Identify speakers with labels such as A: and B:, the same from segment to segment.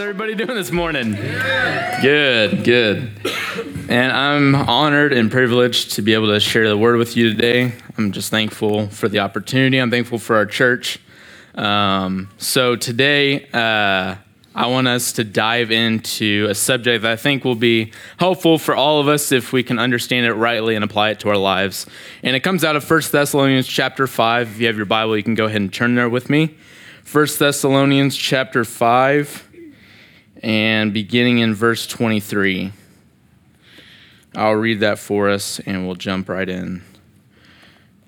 A: How's everybody doing this morning? Good, good. And I'm honored and privileged to be able to share the word with you today. I'm just thankful for the opportunity. I'm thankful for our church. Um, so today, uh, I want us to dive into a subject that I think will be helpful for all of us if we can understand it rightly and apply it to our lives. And it comes out of 1 Thessalonians chapter 5. If you have your Bible, you can go ahead and turn there with me. 1 Thessalonians chapter 5 and beginning in verse 23. I'll read that for us and we'll jump right in.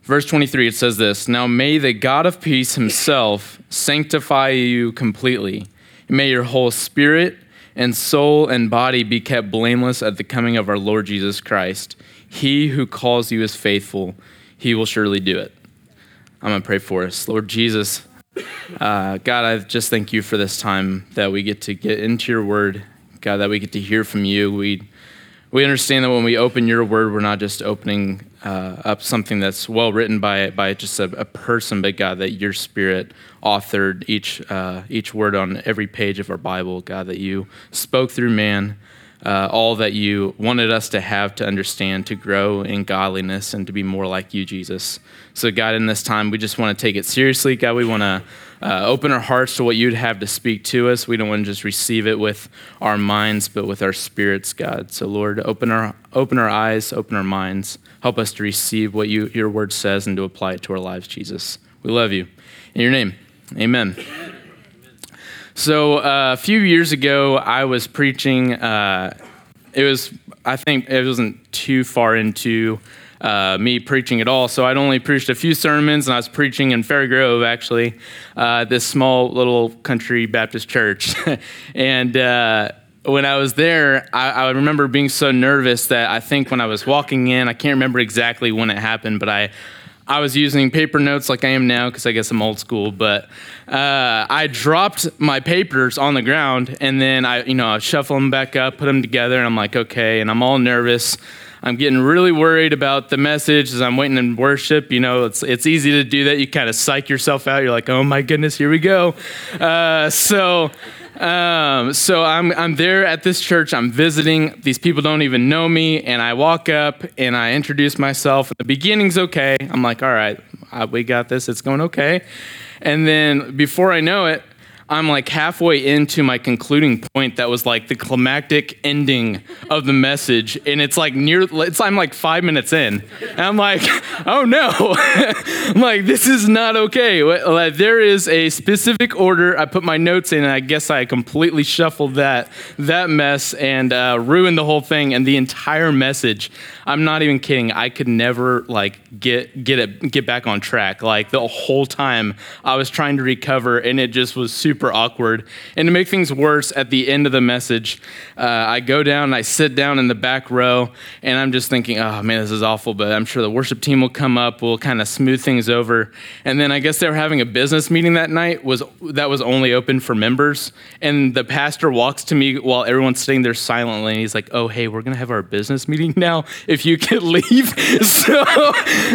A: Verse 23, it says this Now may the God of peace himself sanctify you completely. May your whole spirit and soul and body be kept blameless at the coming of our Lord Jesus Christ. He who calls you is faithful, he will surely do it. I'm going to pray for us. Lord Jesus, uh, God, I just thank you for this time that we get to get into your word. God, that we get to hear from you. We, we understand that when we open your word, we're not just opening uh, up something that's well written by, by just a, a, person, but God, that your spirit authored each, uh, each word on every page of our Bible. God, that you spoke through man. Uh, all that you wanted us to have to understand, to grow in godliness, and to be more like you, Jesus. So, God, in this time, we just want to take it seriously. God, we want to uh, open our hearts to what you'd have to speak to us. We don't want to just receive it with our minds, but with our spirits, God. So, Lord, open our, open our eyes, open our minds. Help us to receive what you, your word says and to apply it to our lives, Jesus. We love you. In your name, amen. So, uh, a few years ago, I was preaching. Uh, it was, I think, it wasn't too far into uh, me preaching at all. So I'd only preached a few sermons, and I was preaching in Fair Grove, actually, uh, this small little country Baptist church. and uh, when I was there, I, I, remember being so nervous that I think when I was walking in, I can't remember exactly when it happened, but I. I was using paper notes like I am now because I guess I'm old school, but uh, I dropped my papers on the ground and then I, you know, I shuffle them back up, put them together, and I'm like, okay, and I'm all nervous. I'm getting really worried about the message as I'm waiting in worship. You know, it's, it's easy to do that. You kind of psych yourself out. You're like, oh my goodness, here we go. Uh, so, um, so I'm, I'm there at this church. I'm visiting. These people don't even know me. And I walk up and I introduce myself. The beginning's okay. I'm like, all right, we got this. It's going okay. And then before I know it, I'm like halfway into my concluding point that was like the climactic ending of the message. And it's like near, it's, I'm like five minutes in. And I'm like, oh no. I'm like, this is not okay. Like, There is a specific order. I put my notes in and I guess I completely shuffled that, that mess and uh, ruined the whole thing and the entire message. I'm not even kidding. I could never like get, get it, get back on track. Like the whole time I was trying to recover and it just was super super awkward. And to make things worse, at the end of the message, uh, I go down and I sit down in the back row, and I'm just thinking, oh man, this is awful, but I'm sure the worship team will come up, we'll kind of smooth things over. And then I guess they were having a business meeting that night was that was only open for members. And the pastor walks to me while everyone's sitting there silently, and he's like, oh, hey, we're going to have our business meeting now. If you could leave. so,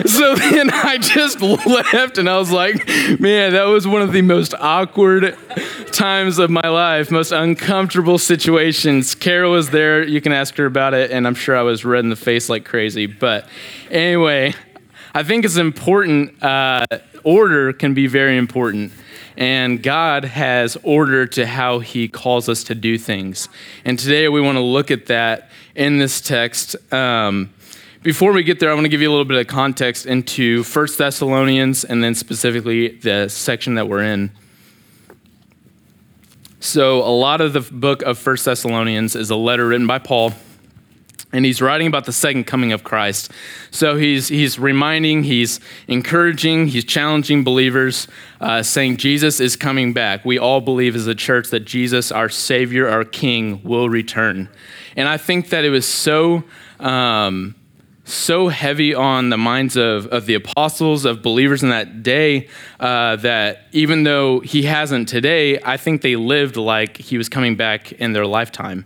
A: so then I just left, and I was like, man, that was one of the most awkward times of my life, most uncomfortable situations. Carol was there. You can ask her about it, and I'm sure I was red in the face like crazy. But anyway, I think it's important. Uh, order can be very important. And God has order to how He calls us to do things. And today we want to look at that in this text. Um, before we get there, I want to give you a little bit of context into First Thessalonians and then specifically the section that we're in. So, a lot of the book of First Thessalonians is a letter written by Paul, and he's writing about the second coming of Christ. So, he's, he's reminding, he's encouraging, he's challenging believers, uh, saying Jesus is coming back. We all believe as a church that Jesus, our Savior, our King, will return. And I think that it was so. Um, so heavy on the minds of, of the apostles, of believers in that day, uh, that even though he hasn't today, I think they lived like he was coming back in their lifetime.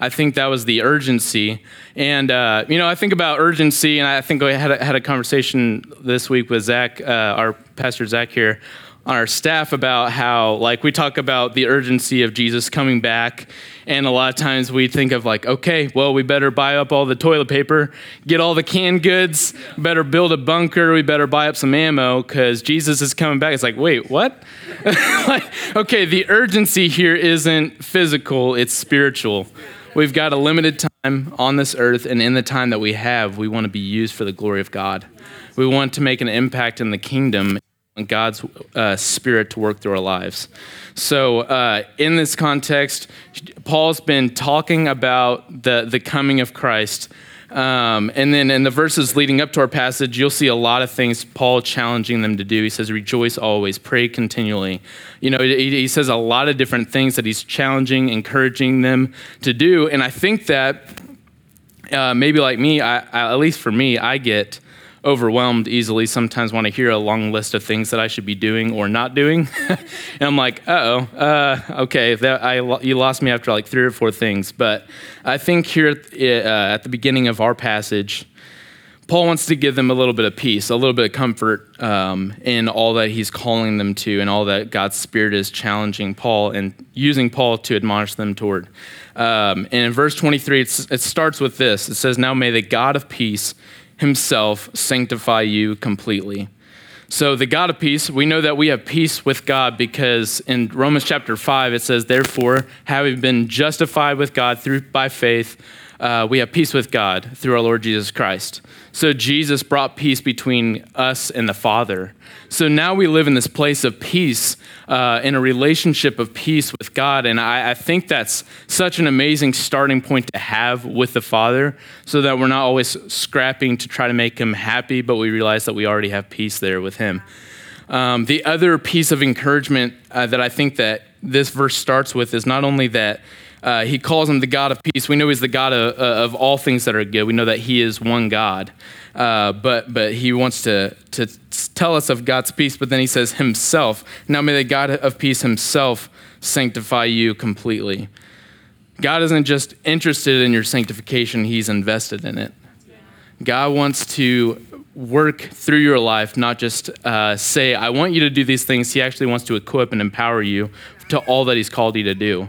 A: I think that was the urgency. And, uh, you know, I think about urgency, and I think I had a, had a conversation this week with Zach, uh, our pastor Zach here, on our staff about how like we talk about the urgency of Jesus coming back and a lot of times we think of like okay well we better buy up all the toilet paper get all the canned goods better build a bunker we better buy up some ammo cuz Jesus is coming back. It's like wait what? Like, okay the urgency here isn't physical it's spiritual. We've got a limited time on this earth and in the time that we have we want to be used for the glory of God. We want to make an impact in the kingdom God's uh, spirit to work through our lives. So, uh, in this context, Paul's been talking about the, the coming of Christ. Um, and then in the verses leading up to our passage, you'll see a lot of things Paul challenging them to do. He says, Rejoice always, pray continually. You know, he, he says a lot of different things that he's challenging, encouraging them to do. And I think that uh, maybe like me, I, I, at least for me, I get overwhelmed easily sometimes when I hear a long list of things that I should be doing or not doing. and I'm like, oh, uh, okay, that, I, you lost me after like three or four things. But I think here uh, at the beginning of our passage, Paul wants to give them a little bit of peace, a little bit of comfort um, in all that he's calling them to and all that God's Spirit is challenging Paul and using Paul to admonish them toward. Um, and in verse 23, it starts with this it says, Now may the God of peace himself sanctify you completely. So, the God of peace, we know that we have peace with God because in Romans chapter 5, it says, Therefore, having been justified with God through by faith, uh, we have peace with God through our Lord Jesus Christ. So Jesus brought peace between us and the Father. So now we live in this place of peace, uh, in a relationship of peace with God. And I, I, think that's such an amazing starting point to have with the Father so that we're not always scrapping to try to make Him happy, but we realize that we already have peace there with Him. Um, the other piece of encouragement uh, that I think that this verse starts with is not only that uh, he calls him the God of peace. We know he's the God of, uh, of all things that are good. We know that he is one God. Uh, but, but he wants to, to tell us of God's peace, but then he says himself. Now may the God of peace himself sanctify you completely. God isn't just interested in your sanctification, he's invested in it. God wants to work through your life, not just uh, say, I want you to do these things. He actually wants to equip and empower you to all that he's called you to do.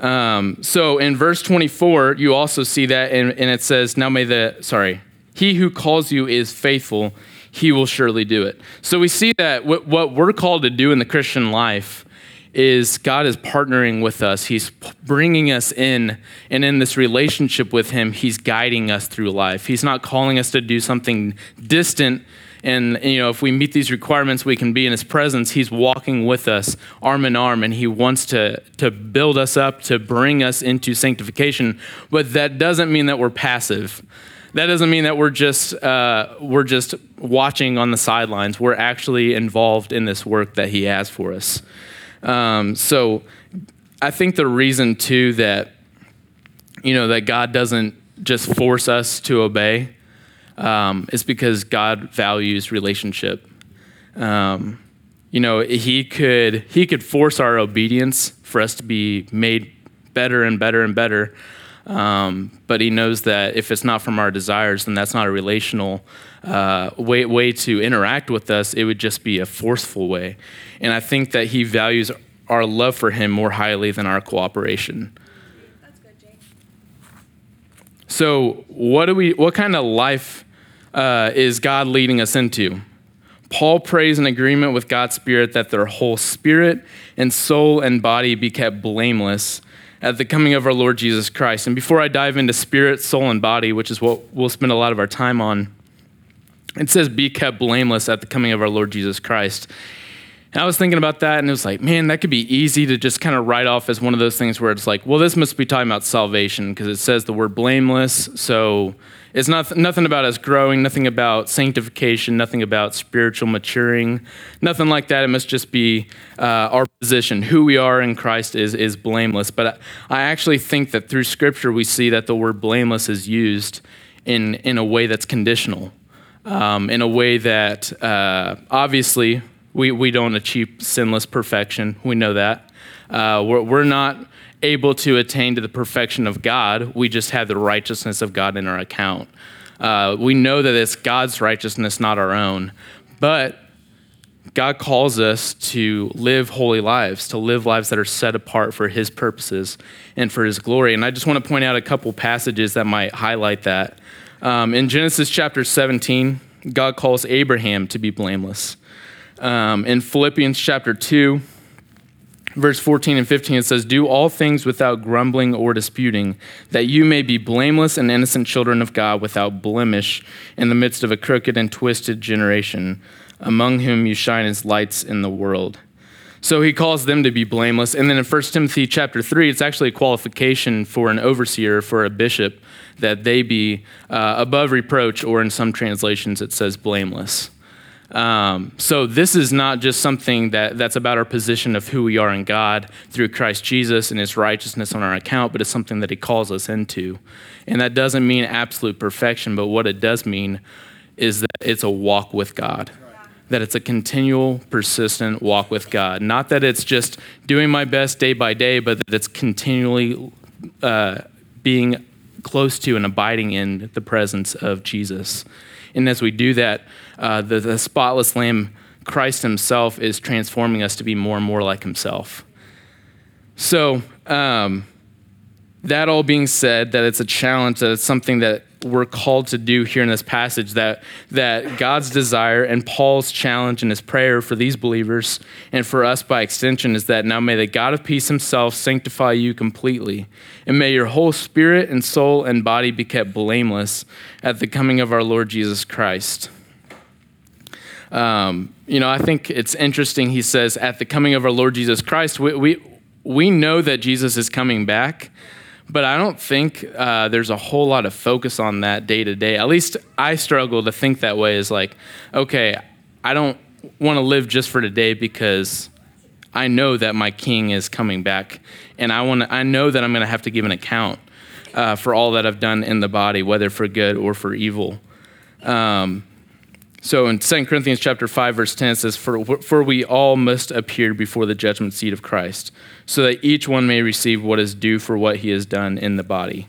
A: Um, so in verse 24, you also see that, and, and it says, Now may the, sorry, he who calls you is faithful, he will surely do it. So we see that what, what we're called to do in the Christian life is God is partnering with us. He's bringing us in, and in this relationship with Him, He's guiding us through life. He's not calling us to do something distant and you know if we meet these requirements we can be in his presence. He's walking with us arm in arm and he wants to to build us up to bring us into sanctification. But that doesn't mean that we're passive. That doesn't mean that we're just uh, we're just watching on the sidelines. We're actually involved in this work that he has for us. Um, so i think the reason too that you know that god doesn't just force us to obey um, is because God values relationship. Um, you know, he could he could force our obedience for us to be made better and better and better. Um, but he knows that if it's not from our desires, then that's not a relational uh, way, way to interact with us. It would just be a forceful way. And I think that he values our love for him more highly than our cooperation. Good, so, what do we? What kind of life uh, is God leading us into. Paul prays in agreement with God's Spirit that their whole spirit and soul and body be kept blameless at the coming of our Lord Jesus Christ. And before I dive into spirit, soul, and body, which is what we'll spend a lot of our time on, it says, be kept blameless at the coming of our Lord Jesus Christ. And I was thinking about that, and it was like, man, that could be easy to just kind of write off as one of those things where it's like, well, this must be talking about salvation because it says the word blameless. So it's not, nothing about us growing, nothing about sanctification, nothing about spiritual maturing, nothing like that. It must just be uh, our position. Who we are in Christ is, is blameless. But I I actually think that through Scripture, we see that the word blameless is used in, in a way that's conditional, um, in a way that uh, obviously we, we don't achieve sinless perfection. We know that. Uh, we're, we're not able to attain to the perfection of God. We just have the righteousness of God in our account. Uh, we know that it's God's righteousness, not our own. But God calls us to live holy lives, to live lives that are set apart for His purposes and for His glory. And I just want to point out a couple passages that might highlight that. Um, in Genesis chapter 17, God calls Abraham to be blameless. Um, in Philippians chapter 2, verse 14 and 15, it says, Do all things without grumbling or disputing, that you may be blameless and innocent children of God without blemish in the midst of a crooked and twisted generation, among whom you shine as lights in the world. So he calls them to be blameless. And then in 1 Timothy chapter 3, it's actually a qualification for an overseer, for a bishop, that they be uh, above reproach, or in some translations it says blameless. Um, so this is not just something that, that's about our position of who we are in God through Christ Jesus and his righteousness on our account, but it's something that he calls us into. And that doesn't mean absolute perfection, but what it does mean is that it's a walk with God. That it's a continual, persistent walk with God. Not that it's just doing my best day by day, but that it's continually uh, being close to and abiding in the presence of Jesus. And as we do that, uh, the, the spotless Lamb, Christ Himself, is transforming us to be more and more like Himself. So, um, that all being said, that it's a challenge, that it's something that we're called to do here in this passage, that, that God's desire and Paul's challenge and his prayer for these believers and for us by extension is that now may the God of peace himself sanctify you completely, and may your whole spirit and soul and body be kept blameless at the coming of our Lord Jesus Christ. Um, you know, I think it's interesting. He says, at the coming of our Lord Jesus Christ, we, we, we know that Jesus is coming back, but I don't think uh, there's a whole lot of focus on that day to day. At least I struggle to think that way is like, okay, I don't want to live just for today because I know that my king is coming back, and I want I know that I'm going to have to give an account uh, for all that I've done in the body, whether for good or for evil. Um, so in 2 Corinthians chapter 5 verse 10 it says for for we all must appear before the judgment seat of Christ so that each one may receive what is due for what he has done in the body.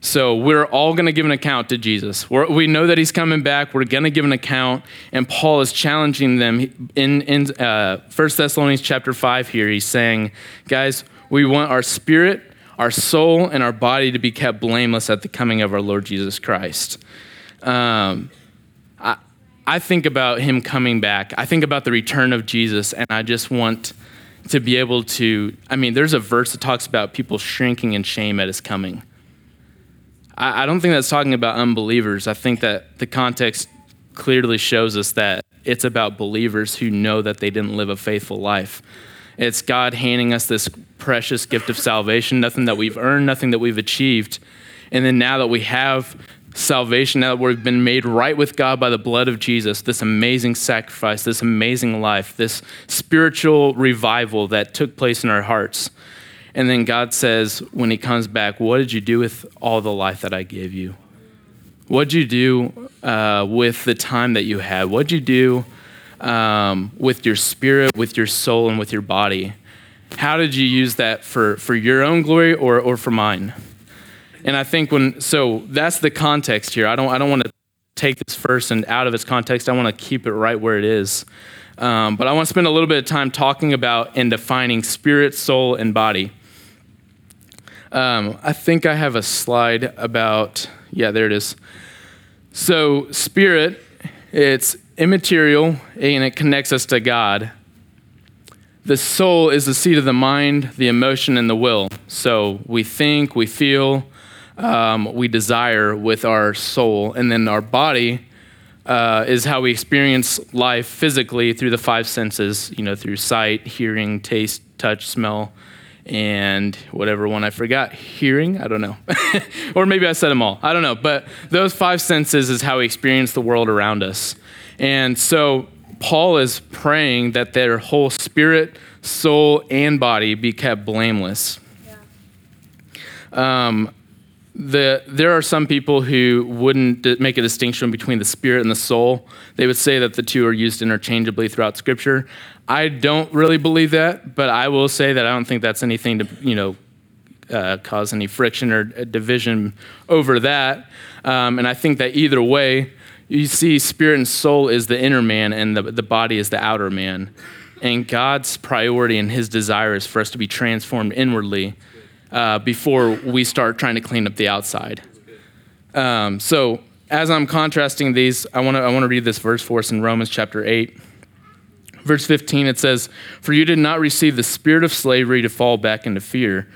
A: So we're all going to give an account to Jesus. We're, we know that he's coming back. We're going to give an account, and Paul is challenging them in in uh, 1 Thessalonians chapter five. Here he's saying, guys, we want our spirit, our soul, and our body to be kept blameless at the coming of our Lord Jesus Christ. Um, I, I think about him coming back. I think about the return of Jesus, and I just want to be able to. I mean, there's a verse that talks about people shrinking in shame at his coming. I, I don't think that's talking about unbelievers. I think that the context clearly shows us that it's about believers who know that they didn't live a faithful life. It's God handing us this precious gift of salvation, nothing that we've earned, nothing that we've achieved. And then now that we have salvation, now that we've been made right with God by the blood of Jesus, this amazing sacrifice, this amazing life, this spiritual revival that took place in our hearts. And then God says, when He comes back, What did you do with all the life that I gave you? What did you do uh, with the time that you had? What did you do um, with your spirit, with your soul, and with your body? How did you use that for, for your own glory or, or for mine? And I think when so that's the context here. I don't I don't want to take this verse and out of its context. I want to keep it right where it is. Um, but I want to spend a little bit of time talking about and defining spirit, soul, and body. Um, I think I have a slide about yeah, there it is. So spirit, it's immaterial and it connects us to God. The soul is the seat of the mind, the emotion, and the will. So we think, we feel, um, we desire with our soul. And then our body uh, is how we experience life physically through the five senses, you know, through sight, hearing, taste, touch, smell, and whatever one I forgot. Hearing? I don't know. or maybe I said them all. I don't know. But those five senses is how we experience the world around us. And so Paul is praying that their whole spirit, soul, and body be kept blameless. Yeah. Um, the, there are some people who wouldn't make a distinction between the spirit and the soul. They would say that the two are used interchangeably throughout Scripture. I don't really believe that, but I will say that I don't think that's anything to, you know, uh, cause any friction or division over that. Um, and I think that either way, you see spirit and soul is the inner man and the, the body is the outer man. And God's priority and his desire is for us to be transformed inwardly uh, before we start trying to clean up the outside. Um, so, as I'm contrasting these, I want to I want to read this verse for us in Romans chapter 8. Verse 15, it says, For you did not receive the spirit of slavery to fall back into fear,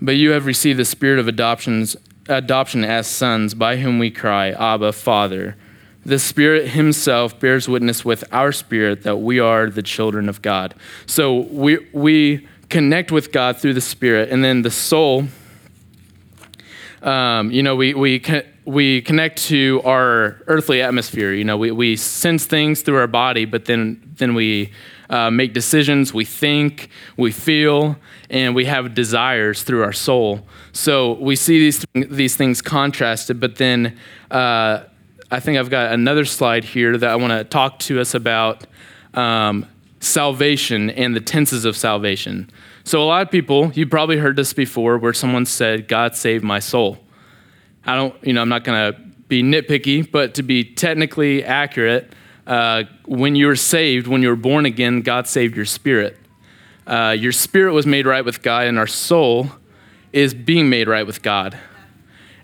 A: but you have received the spirit of adoptions, adoption as sons, by whom we cry, Abba, Father. The Spirit Himself bears witness with our spirit that we are the children of God. So we, we connect with God through the Spirit, and then the soul, um, you know, we, we, we connect to our earthly atmosphere. You know, we, we sense things through our body, but then, then we uh, make decisions, we think, we feel, and we have desires through our soul. So we see these, these things contrasted, but then. Uh, I think I've got another slide here that I want to talk to us about um, salvation and the tenses of salvation. So, a lot of people, you probably heard this before, where someone said, God saved my soul. I don't, you know, I'm not going to be nitpicky, but to be technically accurate, uh, when you were saved, when you were born again, God saved your spirit. Uh, your spirit was made right with God, and our soul is being made right with God.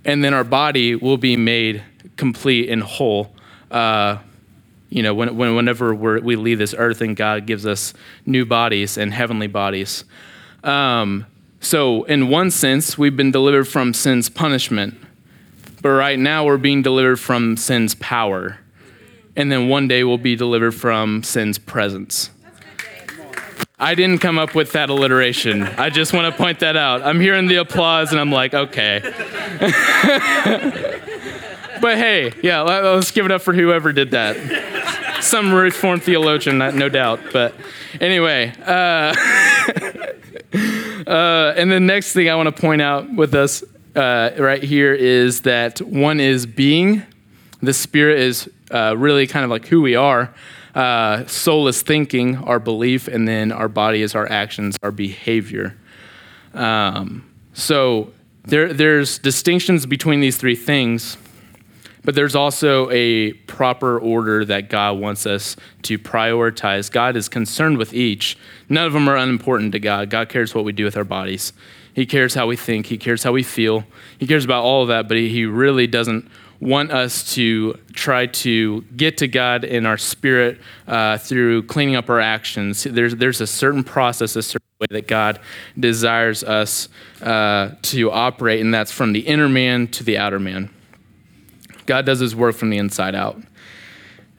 A: And then our body will be made complete and whole. Uh, you know, when, when, whenever we leave this earth and God gives us new bodies and heavenly bodies. Um, so, in one sense, we've been delivered from sin's punishment, but right now we're being delivered from sin's power. And then one day we'll be delivered from sin's presence. I didn't come up with that alliteration. I just want to point that out. I'm hearing the applause and I'm like, okay. but hey, yeah, let's give it up for whoever did that. Some Reformed theologian, no doubt. But anyway, uh, uh, and the next thing I want to point out with us uh, right here is that one is being, the spirit is uh, really kind of like who we are. Uh, soul is thinking, our belief, and then our body is our actions, our behavior. Um, so there, there's distinctions between these three things but there's also a proper order that God wants us to prioritize. God is concerned with each. None of them are unimportant to God. God cares what we do with our bodies. He cares how we think. He cares how we feel. He cares about all of that, but He really doesn't want us to try to get to God in our spirit uh, through cleaning up our actions. There's, there's a certain process, a certain way that God desires us uh, to operate, and that's from the inner man to the outer man. God does his work from the inside out.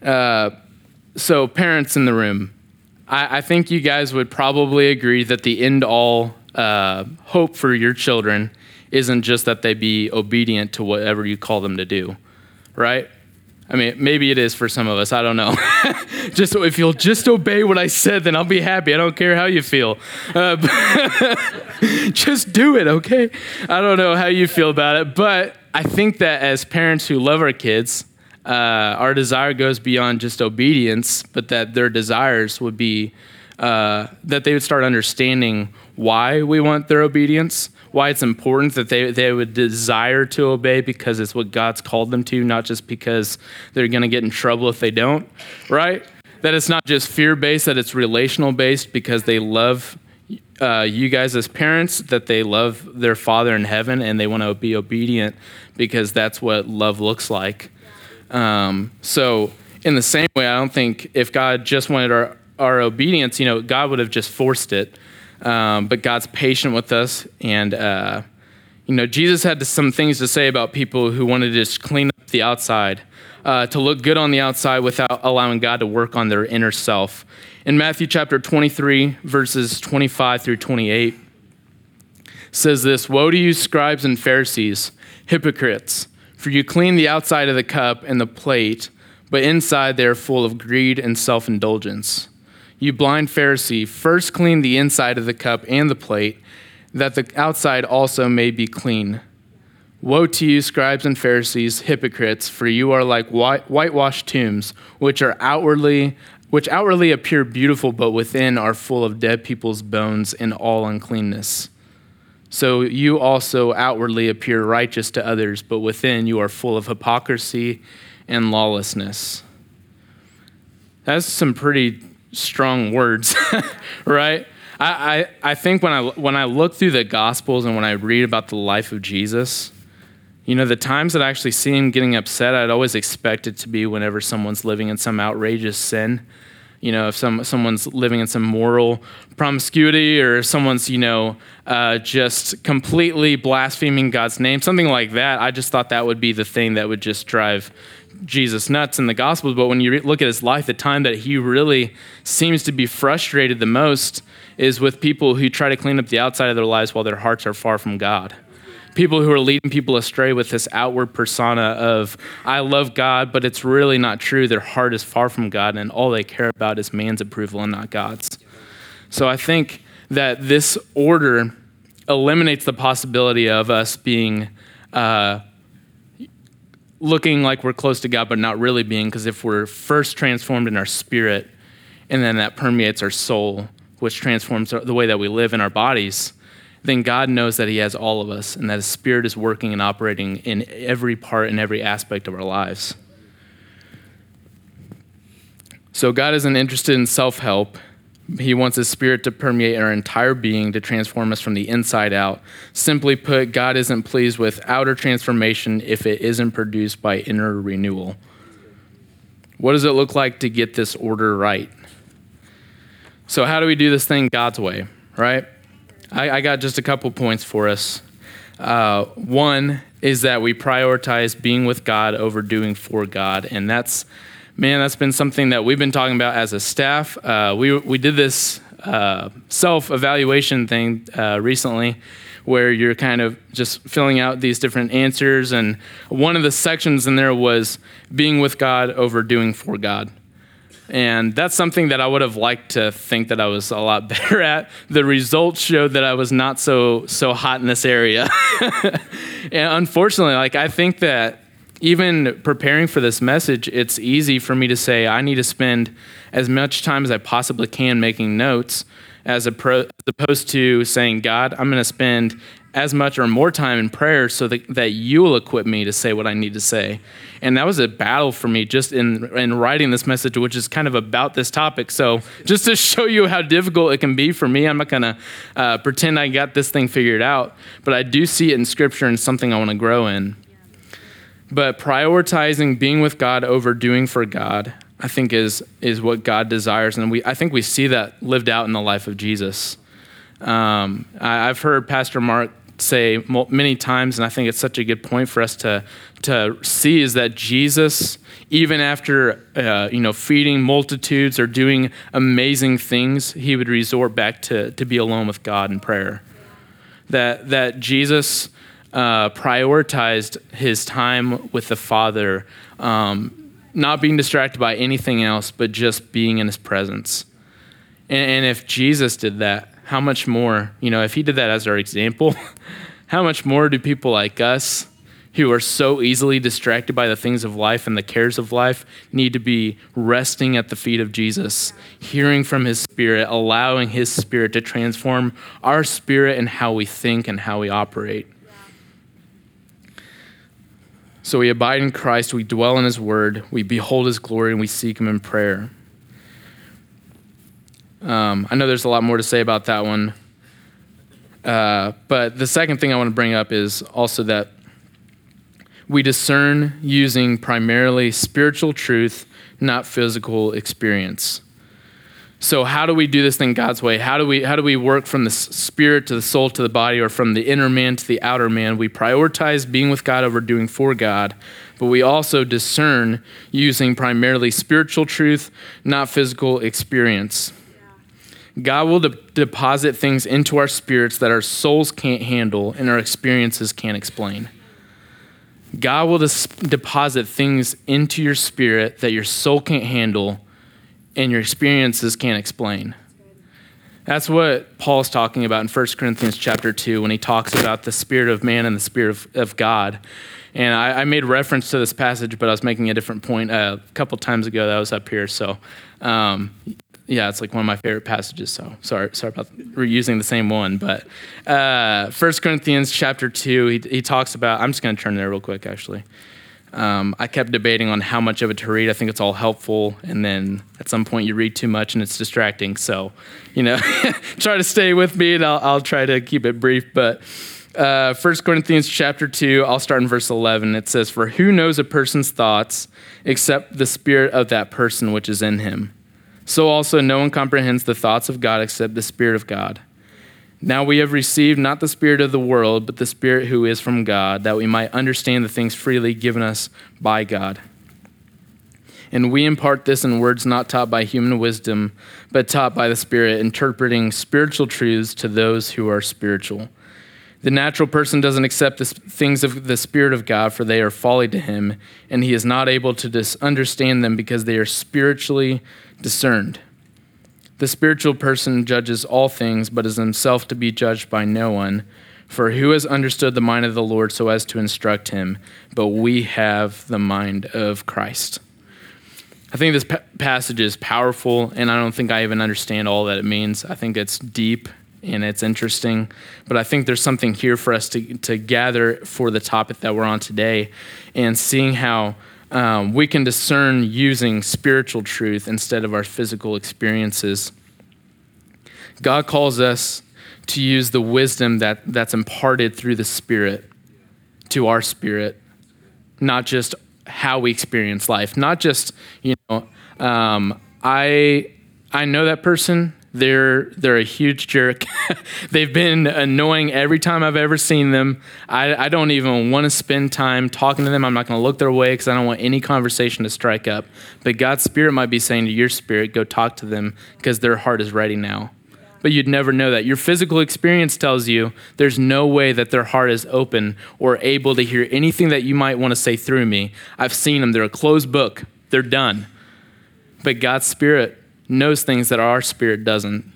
A: Uh, so, parents in the room, I, I, think you guys would probably agree that the end all uh, hope for your children isn't just that they be obedient to whatever you call them to do, right? I mean, maybe it is for some of us. I don't know. just if you'll just obey what I said, then I'll be happy. I don't care how you feel. Uh, just do it, okay? I don't know how you feel about it, but I think that as parents who love our kids, uh, our desire goes beyond just obedience, but that their desires would be uh, that they would start understanding why we want their obedience, why it's important that they, they would desire to obey because it's what God's called them to, not just because they're going to get in trouble if they don't, right? That it's not just fear based, that it's relational based because they love uh, you guys as parents that they love their father in heaven and they want to be obedient because that's what love looks like. Um, so, in the same way, I don't think if God just wanted our, our obedience, you know, God would have just forced it. Um, but God's patient with us. And, uh, you know, Jesus had some things to say about people who wanted to just clean up the outside, uh, to look good on the outside without allowing God to work on their inner self. In Matthew chapter 23, verses 25 through 28, says this Woe to you, scribes and Pharisees, hypocrites, for you clean the outside of the cup and the plate, but inside they are full of greed and self indulgence. You blind Pharisee, first clean the inside of the cup and the plate, that the outside also may be clean. Woe to you, scribes and Pharisees, hypocrites, for you are like whitewashed tombs, which are outwardly which outwardly appear beautiful, but within are full of dead people's bones and all uncleanness. So you also outwardly appear righteous to others, but within you are full of hypocrisy and lawlessness. That's some pretty strong words, right? I, I, I think when I, when I look through the Gospels and when I read about the life of Jesus, you know, the times that I actually see him getting upset, I'd always expect it to be whenever someone's living in some outrageous sin. You know, if some, someone's living in some moral promiscuity or someone's, you know, uh, just completely blaspheming God's name, something like that, I just thought that would be the thing that would just drive Jesus nuts in the Gospels. But when you look at his life, the time that he really seems to be frustrated the most is with people who try to clean up the outside of their lives while their hearts are far from God people who are leading people astray with this outward persona of, I love God, but it's really not true. Their heart is far from God, and all they care about is man's approval and not God's. So I think that this order eliminates the possibility of us being. Uh, looking like we're close to God, but not really being, because if we're first transformed in our spirit, and then that permeates our soul, which transforms the way that we live in our bodies, then God knows that He has all of us and that His Spirit is working and operating in every part and every aspect of our lives. So, God isn't interested in self help. He wants His Spirit to permeate our entire being to transform us from the inside out. Simply put, God isn't pleased with outer transformation if it isn't produced by inner renewal. What does it look like to get this order right? So, how do we do this thing God's way, right? I, I got just a couple points for us. Uh, one is that we prioritize being with God over doing for God, and that's man, that's been something that we've been talking about as a staff. Uh, we we did this uh, self evaluation thing uh, recently, where you're kind of just filling out these different answers, and one of the sections in there was being with God over doing for God. And that's something that I would have liked to think that I was a lot better at. The results showed that I was not so so hot in this area. and unfortunately, like I think that even preparing for this message, it's easy for me to say I need to spend as much time as I possibly can making notes as, opposed to saying, God, I'm going to spend as much or more time in prayer so that, that you will equip me to say what I need to say. And that was a battle for me just in, in writing this message, which is kind of about this topic. So, just to show you how difficult it can be for me, I'm not going to uh, pretend I got this thing figured out, but I do see it in Scripture and something I want to grow in. But prioritizing being with God over doing for God, I think, is, is what God desires. And we, I think we see that lived out in the life of Jesus. Um, I, I've heard Pastor Mark say many times, and I think it's such a good point for us to, to see is that Jesus, even after uh, you know feeding multitudes or doing amazing things, he would resort back to, to be alone with God in prayer. That, that Jesus uh, prioritized his time with the Father, um, not being distracted by anything else, but just being in his presence. And, and if Jesus did that, how much more, you know, if he did that as our example, how much more do people like us who are so easily distracted by the things of life and the cares of life need to be resting at the feet of Jesus, hearing from his spirit, allowing his spirit to transform our spirit and how we think and how we operate. So we abide in Christ, we dwell in his word, we behold his glory, and we seek him in prayer. Um, I know there's a lot more to say about that one. Uh, but the second thing I want to bring up is also that we discern using primarily spiritual truth, not physical experience. So how do we do this thing God's way? How do we how do we work from the spirit to the soul to the body or from the inner man to the outer man? We prioritize being with God over doing for God, but we also discern using primarily spiritual truth, not physical experience. God will de- deposit things into our spirits that our souls can't handle and our experiences can't explain. God will deposit things into your spirit that your soul can't handle and your experiences can't explain. That's what Paul's talking about in 1 Corinthians chapter 2 when he talks about the spirit of man and the spirit of, of God. And I, I, made reference to this passage, but I was making a different point a couple times ago that I was up here. So um, yeah, it's like one of my favorite passages. So sorry, sorry about reusing the same one. But uh, 1 Corinthians chapter 2, he, he talks about, I'm just going to turn there real quick, actually. Um, I kept debating on how much of it to read. I think it's all helpful. And then at some point you read too much and it's distracting. So, you know, try to stay with me and I'll, I'll try to keep it brief. But uh, 1 Corinthians chapter 2, I'll start in verse 11. It says, For who knows a person's thoughts except the spirit of that person which is in him? So also no one comprehends the thoughts of God except the Spirit of God. Now we have received not the Spirit of the world, but the Spirit who is from God, that we might understand the things freely given us by God. And we impart this in words not taught by human wisdom, but taught by the Spirit, interpreting spiritual truths to those who are spiritual. The natural person doesn't accept the things of the Spirit of God, for they are folly to him, and he is not able to dis- understand them because they are spiritually discerned. The spiritual person judges all things, but is himself to be judged by no one. For who has understood the mind of the Lord so as to instruct him? But we have the mind of Christ. I think this pa- passage is powerful, and I don't think I even understand all that it means. I think it's deep and it's interesting, but I think there's something here for us to, to gather for the topic that we're on today and seeing how um, we can discern using spiritual truth instead of our physical experiences. God calls us to use the wisdom that, that's imparted through the Spirit to our spirit, not just how we experience life, not just, you know, um, I, I know that person they're they're a huge jerk. They've been annoying every time I've ever seen them. I, I don't even want to spend time talking to them. I'm not going to look their way because I don't want any conversation to strike up. But God's Spirit might be saying to your spirit, go talk to them because their heart is ready now. But you'd never know that. Your physical experience tells you there's no way that their heart is open or able to hear anything that you might want to say through me. I've seen them. They're a closed book. They're done. But God's Spirit knows things that our spirit doesn't.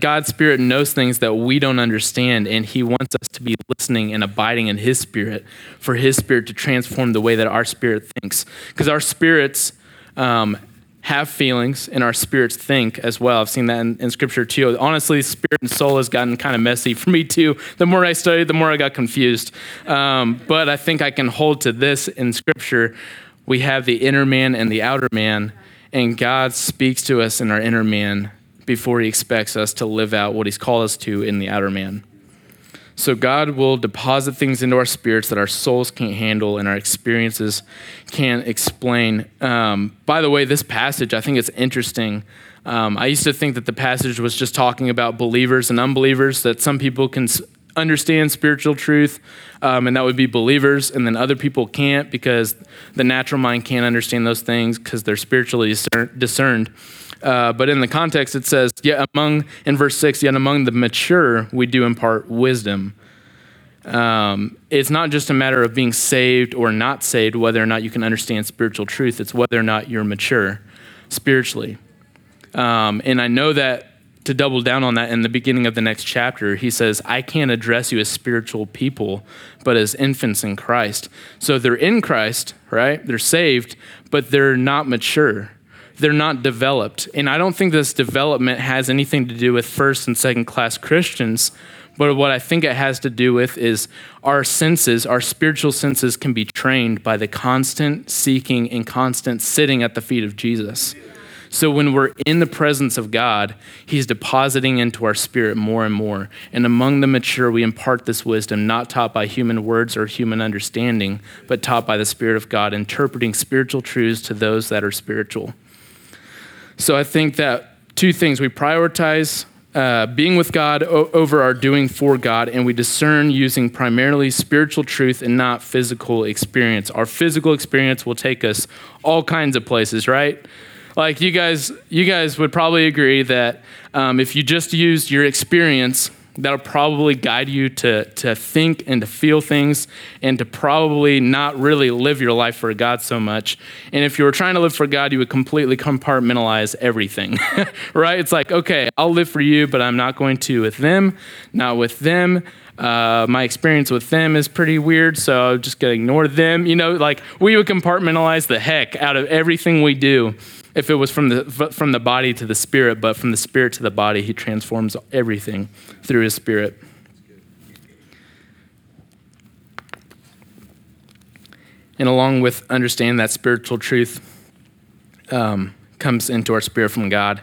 A: God's spirit knows things that we don't understand, and He wants us to be listening and abiding in His spirit for His spirit to transform the way that our spirit thinks. Because our spirits um, have feelings, and our spirits think as well. I've seen that in, in Scripture too. Honestly, spirit and soul has gotten kind of messy for me too. The more I studied, the more I got confused. Um, but I think I can hold to this in Scripture. We have the inner man and the outer man and God speaks to us in our inner man before he expects us to live out what he's called us to in the outer man. So God will deposit things into our spirits that our souls can't handle and our experiences can't explain. Um, by the way, this passage, I think it's interesting. Um, I used to think that the passage was just talking about believers and unbelievers, that some people can understand spiritual truth, um, and that would be believers, and then other people can't because the natural mind can't understand those things because they're spiritually discerned. Uh, but in the context, it says, yet among, in verse 6, yet among the mature, we do impart wisdom. Um, it's not just a matter of being saved or not saved, whether or not you can understand spiritual truth. It's whether or not you're mature spiritually. Um, and I know that to double down on that in the beginning of the next chapter, he says, I can't address you as spiritual people, but as infants in Christ. So they're in Christ, right? They're saved, but they're not mature. They're not developed. And I don't think this development has anything to do with first and second class Christians. But what I think it has to do with is our senses, our spiritual senses can be trained by the constant seeking and constant sitting at the feet of Jesus. So when we're in the presence of God, He's depositing into our spirit more and more. And among the mature, we impart this wisdom, not taught by human words or human understanding, but taught by the Spirit of God, interpreting spiritual truths to those that are spiritual. So I think that two things we prioritize uh, being with God o- over our doing for God, and we discern using primarily spiritual truth and not physical experience. Our physical experience will take us all kinds of places, right? Like you guys, you guys would probably agree that um, if you just used your experience, that'll probably guide you to, to think and to feel things and to probably not really live your life for God so much. And if you were trying to live for God, you would completely compartmentalize everything, right? It's like, okay, I'll live for you, but I'm not going to with them, not with them. Uh, my experience with them is pretty weird, so I'm just gonna ignore them. You know, like we would compartmentalize the heck out of everything we do. If it was from the from the body to the spirit, but from the spirit to the body, he transforms everything through his spirit. And along with understanding that spiritual truth um, comes into our spirit from God.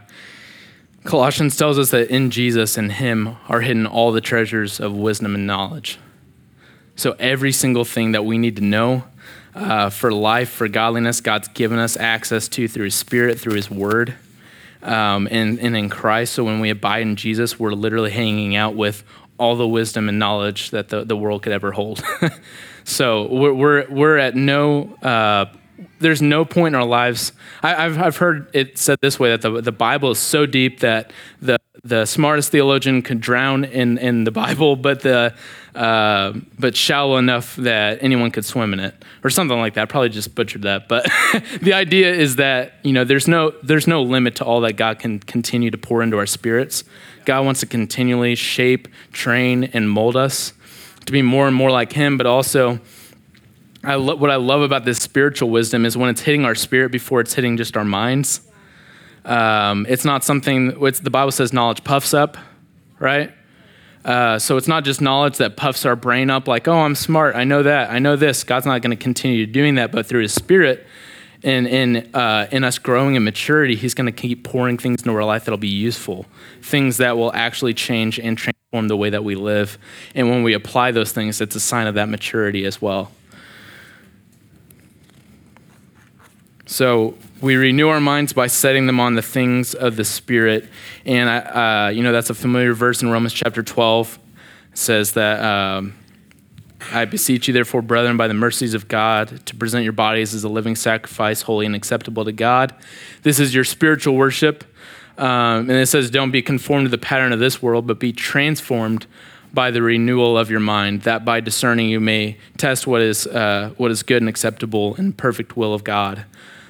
A: Colossians tells us that in Jesus and Him are hidden all the treasures of wisdom and knowledge. So every single thing that we need to know uh, for life, for godliness, God's given us access to through His Spirit, through His Word, um, and, and in Christ. So when we abide in Jesus, we're literally hanging out with all the wisdom and knowledge that the, the world could ever hold. so we're, we're, we're at no, uh, there's no point in our lives. I, have I've heard it said this way that the, the Bible is so deep that the, the smartest theologian could drown in, in the Bible, but the, uh, but shallow enough that anyone could swim in it, or something like that. Probably just butchered that, but the idea is that you know there's no there's no limit to all that God can continue to pour into our spirits. God wants to continually shape, train, and mold us to be more and more like Him, but also. I lo- what I love about this spiritual wisdom is when it's hitting our spirit before it's hitting just our minds. Um, it's not something, it's, the Bible says knowledge puffs up, right? Uh, so it's not just knowledge that puffs our brain up like, oh, I'm smart, I know that, I know this. God's not going to continue doing that, but through His Spirit and in, uh, in us growing in maturity, He's going to keep pouring things into our life that'll be useful, things that will actually change and transform the way that we live. And when we apply those things, it's a sign of that maturity as well. So we renew our minds by setting them on the things of the Spirit. And, uh, you know, that's a familiar verse in Romans chapter 12. It says that, um, I beseech you, therefore, brethren, by the mercies of God, to present your bodies as a living sacrifice, holy and acceptable to God. This is your spiritual worship. Um, and it says, don't be conformed to the pattern of this world, but be transformed by the renewal of your mind, that by discerning you may test what is, uh, what is good and acceptable and perfect will of God.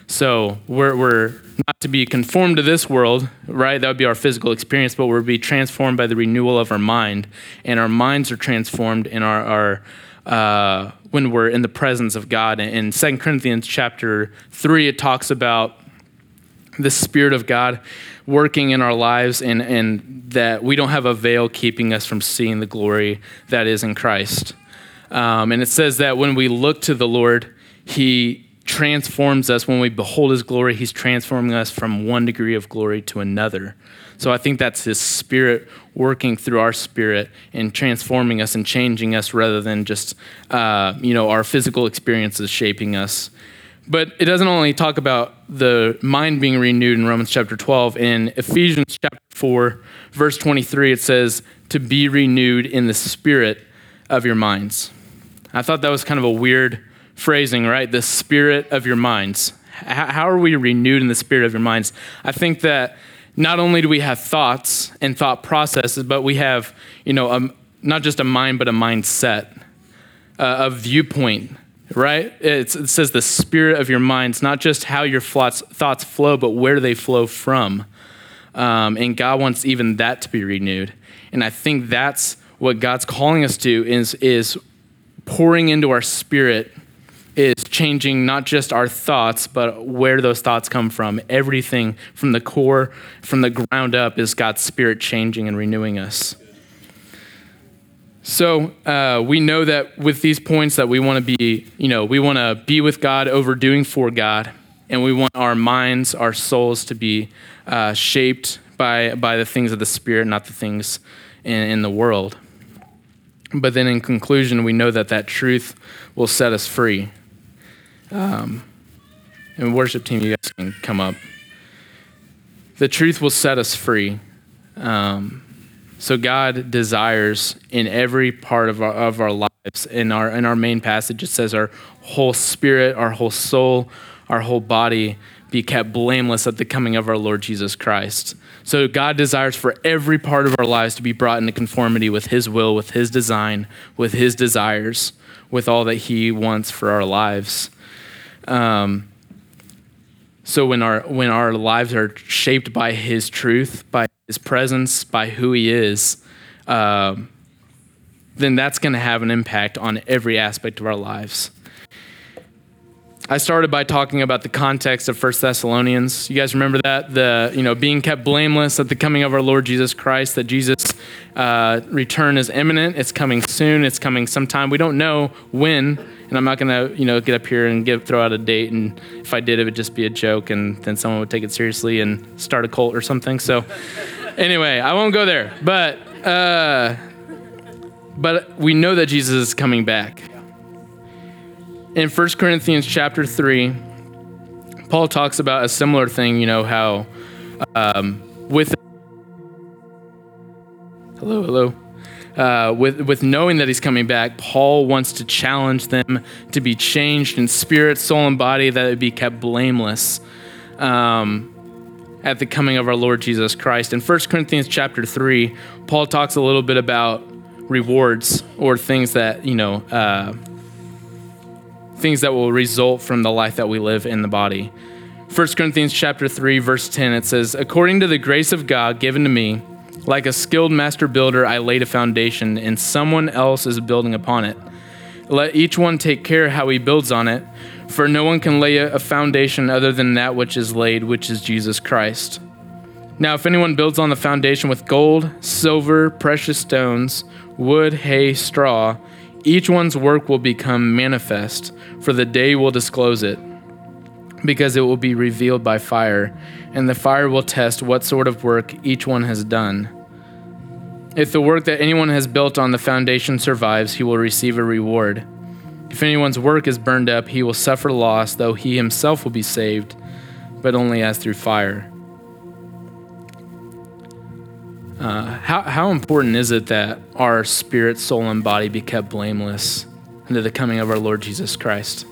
A: So we're, we're not to be conformed to this world, right? That would be our physical experience, but we're be transformed by the renewal of our mind. And our minds are transformed in our, our uh, when we're in the presence of God. In 2 Corinthians chapter 3, it talks about the Spirit of God working in our lives and, and that we don't have a veil keeping us from seeing the glory that is in Christ. Um, and it says that when we look to the Lord, He transforms us. When we behold his glory he's transforming us from one degree of glory to another. So i think that's his spirit working through our spirit and transforming us and changing us rather than just uh, you know our physical experiences shaping us. But it doesn't only talk about the mind being renewed in romans chapter 12 in ephesians chapter 4 verse 23 it says to be renewed in the spirit of your minds. I thought that was kind of a weird phrasing, right? The spirit of your minds. How are we renewed in the spirit of your minds? I think that not only do we have thoughts and thought processes, but we have, you know, a, not just a mind, but a mindset, uh, a viewpoint, right? It's, it says the spirit of your minds, not just how your thoughts, thoughts flow, but where they flow from. Um, and God wants even that to be renewed. And I think that's what God's calling us to is, is pouring into our spirit is changing not just our thoughts, but where those thoughts come from. Everything from the core, from the ground up, is God's Spirit changing and renewing us. So uh, we know that with these points that we want to be, you know, we want to be with God over doing for God, and we want our minds, our souls to be uh, shaped by by the things of the Spirit, not the things in, in the world. But then in conclusion, we know that that truth will set us free. Um, and worship team, you guys can come up. The truth will set us free. Um, so God desires in every part of our, of our lives. In our in our main passage, it says our whole spirit, our whole soul, our whole body be kept blameless at the coming of our Lord Jesus Christ. So God desires for every part of our lives to be brought into conformity with His will, with His design, with His desires, with all that He wants for our lives. Um, so when our when our lives are shaped by His truth, by His presence, by who He is, uh, then that's going to have an impact on every aspect of our lives. I started by talking about the context of 1 Thessalonians. You guys remember that? The, you know, being kept blameless at the coming of our Lord Jesus Christ, that Jesus' uh, return is imminent. It's coming soon. It's coming sometime. We don't know when. And I'm not to, you know, get up here and give, throw out a date. And if I did, it would just be a joke. And then someone would take it seriously and start a cult or something. So anyway, I won't go there. But, uh, but we know that Jesus is coming back in 1 Corinthians chapter 3, Paul talks about a similar thing, you know, how um, with hello, hello. Uh, with, with knowing that he's coming back, Paul wants to challenge them to be changed in spirit, soul, and body, that it be kept blameless um, at the coming of our Lord Jesus Christ. In 1 Corinthians chapter 3, Paul talks a little bit about rewards or things that, you know, uh, things that will result from the life that we live in the body. 1 Corinthians chapter 3 verse 10 it says, "According to the grace of God given to me, like a skilled master builder, I laid a foundation, and someone else is building upon it. Let each one take care how he builds on it, for no one can lay a foundation other than that which is laid, which is Jesus Christ. Now, if anyone builds on the foundation with gold, silver, precious stones, wood, hay, straw, each one's work will become manifest, for the day will disclose it, because it will be revealed by fire, and the fire will test what sort of work each one has done. If the work that anyone has built on the foundation survives, he will receive a reward. If anyone's work is burned up, he will suffer loss, though he himself will be saved, but only as through fire. Uh, how, how important is it that our spirit, soul, and body be kept blameless unto the coming of our Lord Jesus Christ?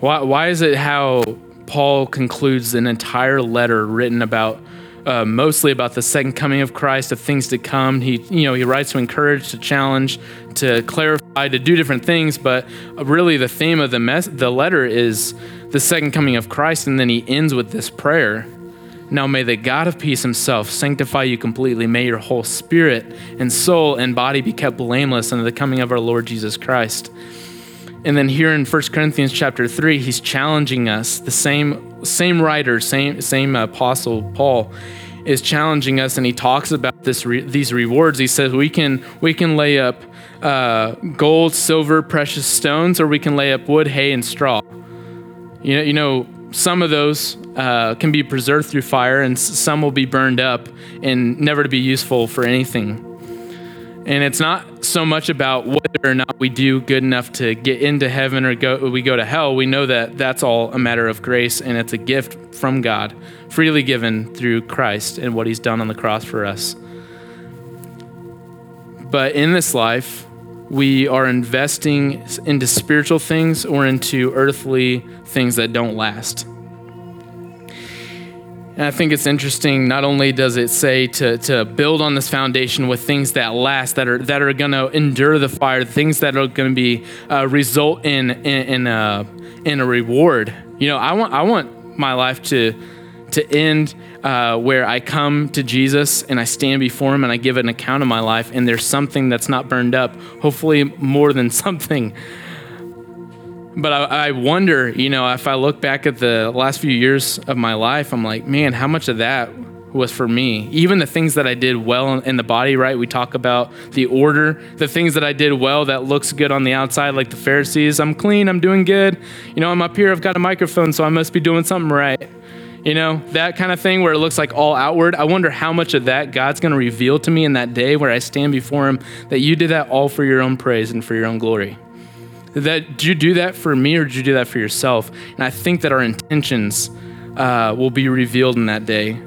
A: Why, why is it how Paul concludes an entire letter written about uh, mostly about the second coming of Christ, of things to come. He, you know, he writes to encourage, to challenge, to clarify, to do different things. But really, the theme of the mess, the letter is the second coming of Christ, and then he ends with this prayer now may the God of peace himself sanctify you completely. May your whole spirit and soul and body be kept blameless unto the coming of our Lord Jesus Christ. And then here in 1 Corinthians chapter 3, he's challenging us. The same same writer, same same apostle Paul is challenging us and he talks about this re, these rewards. He says we can we can lay up uh, gold, silver, precious stones, or we can lay up wood, hay, and straw. You know, you know, some of those uh, can be preserved through fire, and some will be burned up and never to be useful for anything. And it's not so much about whether or not we do good enough to get into heaven or go, we go to hell. We know that that's all a matter of grace and it's a gift from God, freely given through Christ and what He's done on the cross for us. But in this life, we are investing into spiritual things or into earthly things that don't last. And I think it's interesting. Not only does it say to, to build on this foundation with things that last, that are that are going to endure the fire, things that are going to be uh, result in in in a, in a reward. You know, I want I want my life to to end uh, where I come to Jesus and I stand before Him and I give an account of my life, and there's something that's not burned up. Hopefully, more than something but I, I, wonder, you know, if I look back at the last few years of my life, I'm like, man, how much of that was for me? Even the things that I did well in the body, right? We talk about the order, the things that I did well that looks good on the outside, like the Pharisees. I'm clean, I'm doing good. You know, I'm up here, I've got a microphone, so I must be doing something right. You know, that kind of thing where it looks like all outward. I wonder how much of that God's going to reveal to me in that day where I stand before Him that you did that all for your own praise and for your own glory. That did you do that for me or did you do that for yourself? And I think that our intentions uh, will be revealed in that day.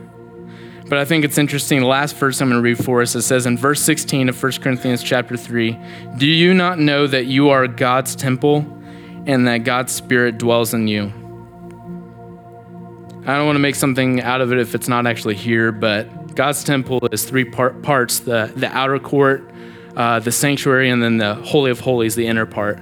A: But I think it's interesting. The last verse I'm going to read for us it says in verse 16 of 1 Corinthians chapter 3 Do you not know that you are God's temple and that God's Spirit dwells in you? I don't want to make something out of it if it's not actually here, but God's temple is three part, parts the, the outer court, uh, the sanctuary, and then the Holy of Holies, the inner part.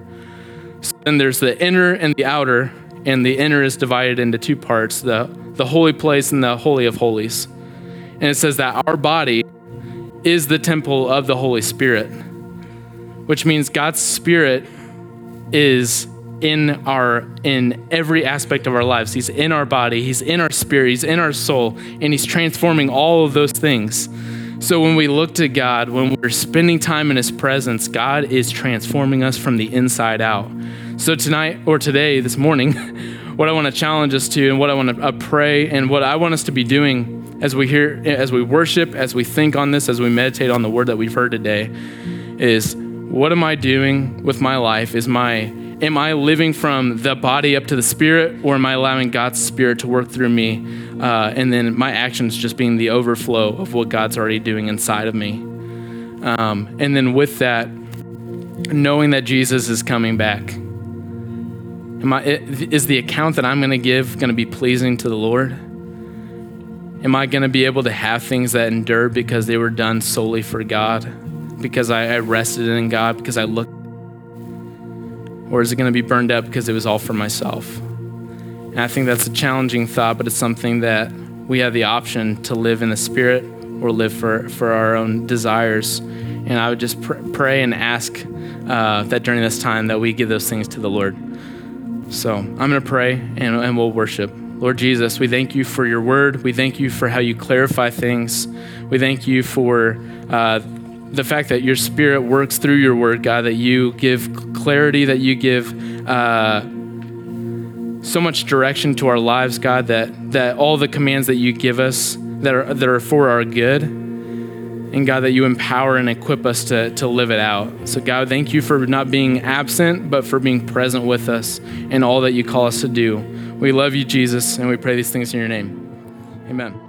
A: Then there's the inner and the outer, and the inner is divided into two parts the, the holy place and the Holy of Holies. And it says that our body is the temple of the Holy Spirit, which means God's Spirit is in our in every aspect of our lives. He's in our body, he's in our spirit, he's in our soul, and he's transforming all of those things. So when we look to God, when we're spending time in his presence, God is transforming us from the inside out. So tonight or today, this morning, what I want to challenge us to and what I want to uh, pray and what I want us to be doing as we hear as we worship, as we think on this, as we meditate on the word that we've heard today is what am I doing with my life? Is my am I living from the body up to the spirit, or am I allowing God's spirit to work through me? Uh, and then my actions just being the overflow of what God's already doing inside of me. Um, and then with that, knowing that Jesus is coming back. Am I, is the account that I'm going to give going to be pleasing to the Lord? Am I going to be able to have things that endure because they were done solely for God? Because I, I rested in God? Because I looked or is it going to be burned up because it was all for myself? And I think that's a challenging thought, but it's something that we have the option to live in the Spirit or live for, for our own desires. And I would just pr- pray and ask uh, that during this time that we give those things to the Lord. So I'm going to pray and, and we'll worship. Lord Jesus, we thank you for your word. We thank you for how you clarify things. We thank you for uh, the fact that your spirit works through your word, God, that you give clarity, that you give uh, so much direction to our lives, God, that, that all the commands that you give us that are, that are for our good, and God, that you empower and equip us to, to live it out. So, God, thank you for not being absent, but for being present with us in all that you call us to do. We love you, Jesus, and we pray these things in your name. Amen.